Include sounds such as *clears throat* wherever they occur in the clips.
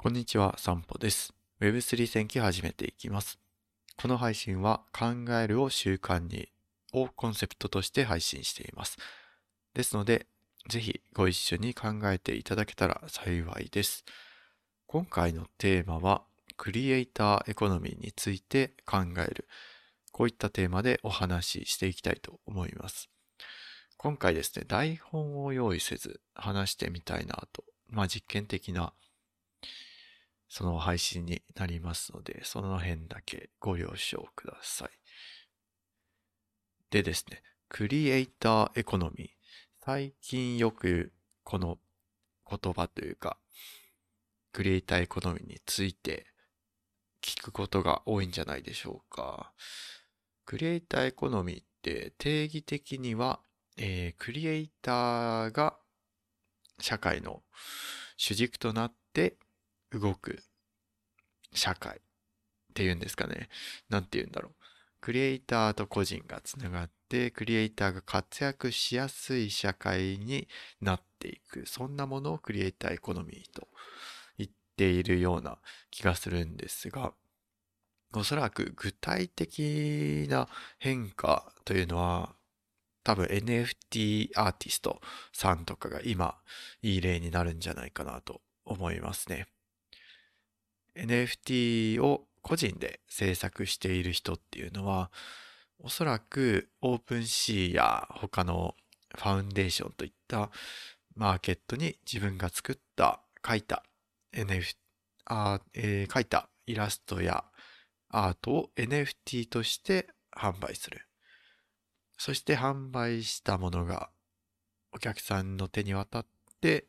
こんにちは、散歩です。Web3 戦記始めていきます。この配信は考えるを習慣にをコンセプトとして配信しています。ですので、ぜひご一緒に考えていただけたら幸いです。今回のテーマは、クリエイターエコノミーについて考える。こういったテーマでお話ししていきたいと思います。今回ですね、台本を用意せず話してみたいなと、まあ実験的なその配信になりますので、その辺だけご了承ください。でですね、クリエイターエコノミー。最近よくこの言葉というか、クリエイターエコノミーについて聞くことが多いんじゃないでしょうか。クリエイターエコノミーって定義的には、えー、クリエイターが社会の主軸となって動く社会っていうんですかね。なんて言うんだろう。クリエイターと個人がつながって、クリエイターが活躍しやすい社会になっていく。そんなものをクリエイターエコノミーと言っているような気がするんですが、おそらく具体的な変化というのは、多分 NFT アーティストさんとかが今いい例になるんじゃないかなと思いますね。NFT を個人で制作している人っていうのは、おそらくオープンシーや他のファウンデーションといったマーケットに自分が作った書いた NFT あ、えー、書いたイラストやアートを NFT として販売する。そして販売したものがお客さんの手に渡って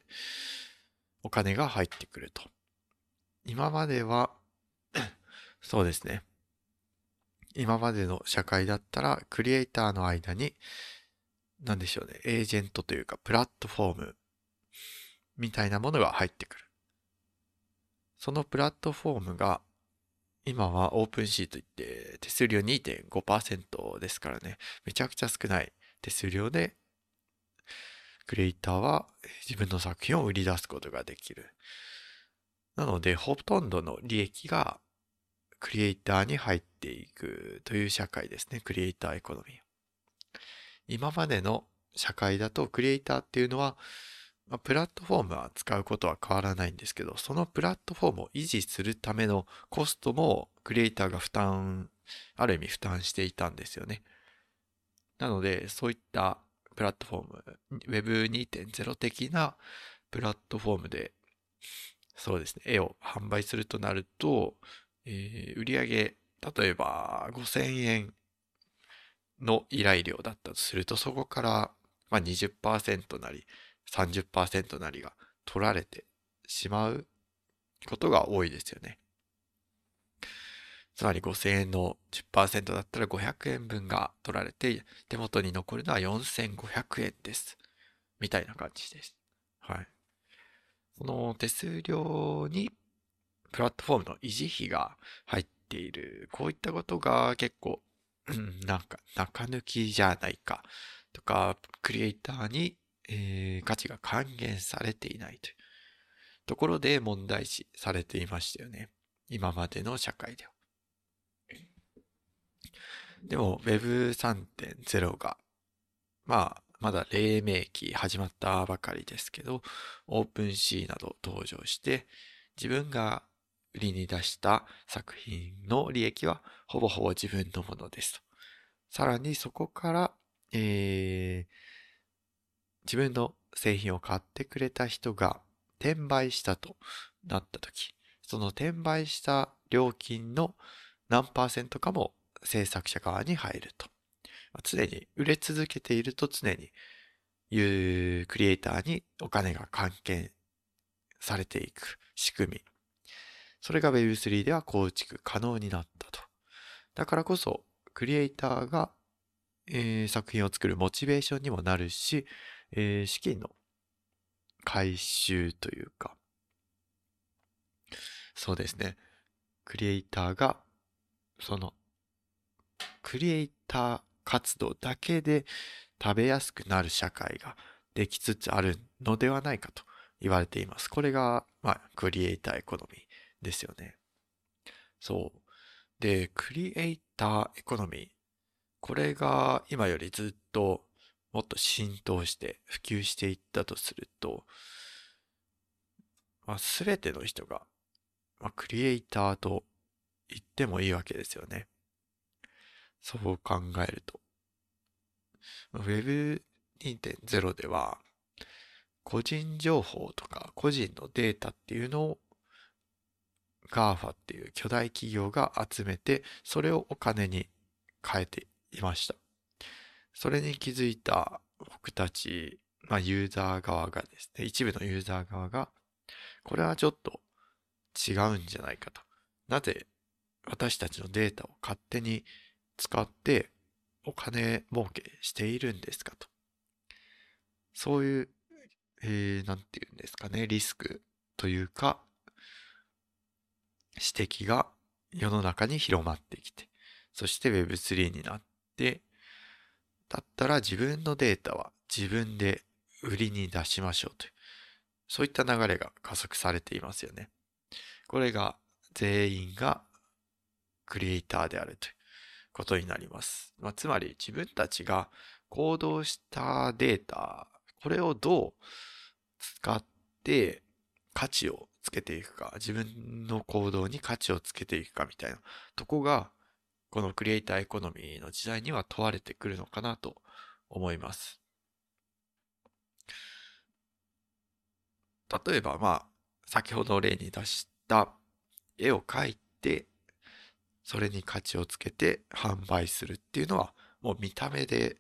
お金が入ってくると。今までは *clears throat* そうですね。今までの社会だったら、クリエイターの間に、なんでしょうね、エージェントというか、プラットフォームみたいなものが入ってくる。そのプラットフォームが、今はオープンシーといって、手数料2.5%ですからね、めちゃくちゃ少ない手数料で、クリエイターは自分の作品を売り出すことができる。なので、ほとんどの利益がクリエイターに入っていくという社会ですね。クリエイターエコノミー。今までの社会だとクリエイターっていうのは、ま、プラットフォームは使うことは変わらないんですけど、そのプラットフォームを維持するためのコストもクリエイターが負担、ある意味負担していたんですよね。なので、そういったプラットフォーム、Web2.0 的なプラットフォームでそうですね、絵を販売するとなると、えー、売上例えば5000円の依頼料だったとすると、そこから、まあ、20%なり30%なりが取られてしまうことが多いですよね。つまり5000円の10%だったら500円分が取られて手元に残るのは4500円です。みたいな感じです。はい。その手数料にプラットフォームの維持費が入っている。こういったことが結構、なんか中抜きじゃないかとか、クリエイターに、えー、価値が還元されていないというところで問題視されていましたよね。今までの社会では。でも Web3.0 が、まあ、まだ黎明期始まったばかりですけど、オープンシーなど登場して、自分が売りに出した作品の利益はほぼほぼ自分のものですと。さらにそこから、えー、自分の製品を買ってくれた人が転売したとなったとき、その転売した料金の何パーセントかも制作者側に入ると。常に売れ続けていると常にいうクリエイターにお金が還元されていく仕組み。それが Web3 では構築可能になったと。だからこそ、クリエイターが、えー、作品を作るモチベーションにもなるし、えー、資金の回収というか、そうですね。クリエイターが、その、クリエイター活動だけで食べやすくなる社会ができつつあるのではないかと言われています。これが、まあ、クリエイターエコノミーですよね。そう。で、クリエイターエコノミー。これが今よりずっともっと浸透して普及していったとすると、まあ、全ての人が、まあ、クリエイターと言ってもいいわけですよね。そう考えると。Web2.0 では、個人情報とか個人のデータっていうのを GAFA っていう巨大企業が集めて、それをお金に変えていました。それに気づいた僕たち、まあユーザー側がですね、一部のユーザー側が、これはちょっと違うんじゃないかと。なぜ私たちのデータを勝手に使ってお金儲けしているんですかと。そういう、えー、なんていうんですかね、リスクというか、指摘が世の中に広まってきて、そして Web3 になって、だったら自分のデータは自分で売りに出しましょうという、そういった流れが加速されていますよね。これが全員がクリエイターであるということになります。まあ、つまり自分たちが行動したデータ、これをどう使って価値をつけていくか、自分の行動に価値をつけていくかみたいなとこが、このクリエイターエコノミーの時代には問われてくるのかなと思います。例えば、まあ、先ほど例に出した絵を描いて、それに価値をつけて販売するっていうのは、もう見た目で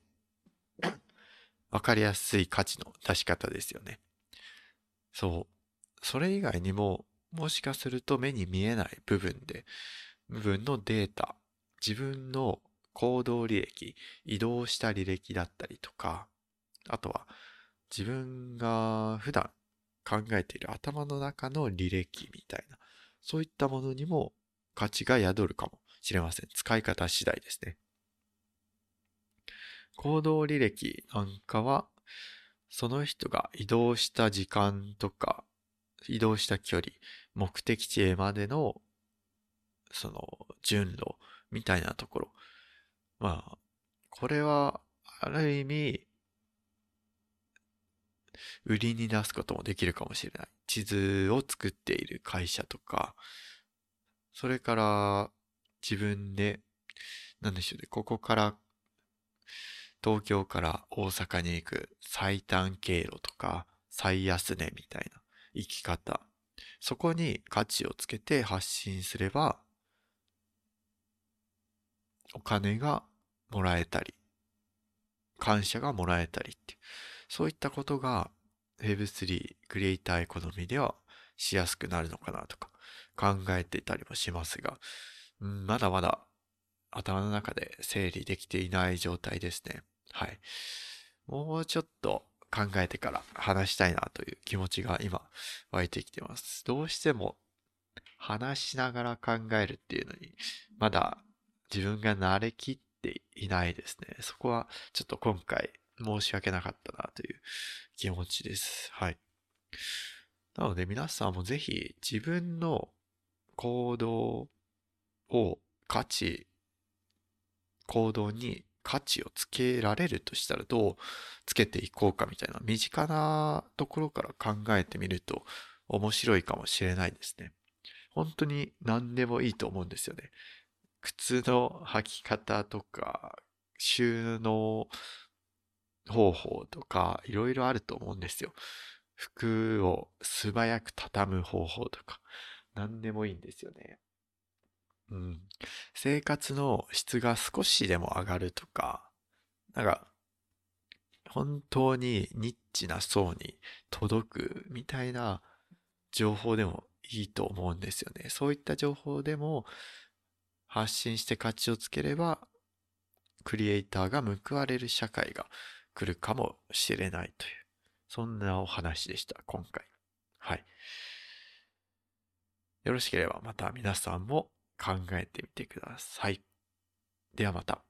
わかりやすい価値の出し方ですよね。そう。それ以外にも、もしかすると目に見えない部分で、部分のデータ、自分の行動履歴、移動した履歴だったりとか、あとは自分が普段考えている頭の中の履歴みたいな、そういったものにも価値が宿るかもしれません。使い方次第ですね。行動履歴なんかは、その人が移動した時間とか移動した距離、目的地へまでの、その、順路みたいなところ。まあ、これは、ある意味、売りに出すこともできるかもしれない。地図を作っている会社とか、それから自分で、なんでしょうね、ここから東京から大阪に行く最短経路とか最安値みたいな生き方。そこに価値をつけて発信すれば、お金がもらえたり、感謝がもらえたりって、そういったことが Web3 クリエイターエコノミーではしやすくなるのかなとか考えていたりもしますが、まだまだ頭の中で整理できていない状態ですね。はい。もうちょっと考えてから話したいなという気持ちが今湧いてきてます。どうしても話しながら考えるっていうのに、まだ自分が慣れきっていないですね。そこはちょっと今回申し訳なかったなという気持ちです。はい。なので皆さんもぜひ自分の行動を価値、行動に価値をつけられるとしたらどうつけていこうかみたいな身近なところから考えてみると面白いかもしれないですね。本当に何でもいいと思うんですよね。靴の履き方とか収納方法とかいろいろあると思うんですよ。服を素早く畳む方法とか何でもいいんですよね。うん。生活の質が少しでも上がるとか、なんか、本当にニッチな層に届くみたいな情報でもいいと思うんですよね。そういった情報でも発信して価値をつければ、クリエイターが報われる社会が来るかもしれないという、そんなお話でした、今回。はい。よろしければまた皆さんも考えてみてください。ではまた。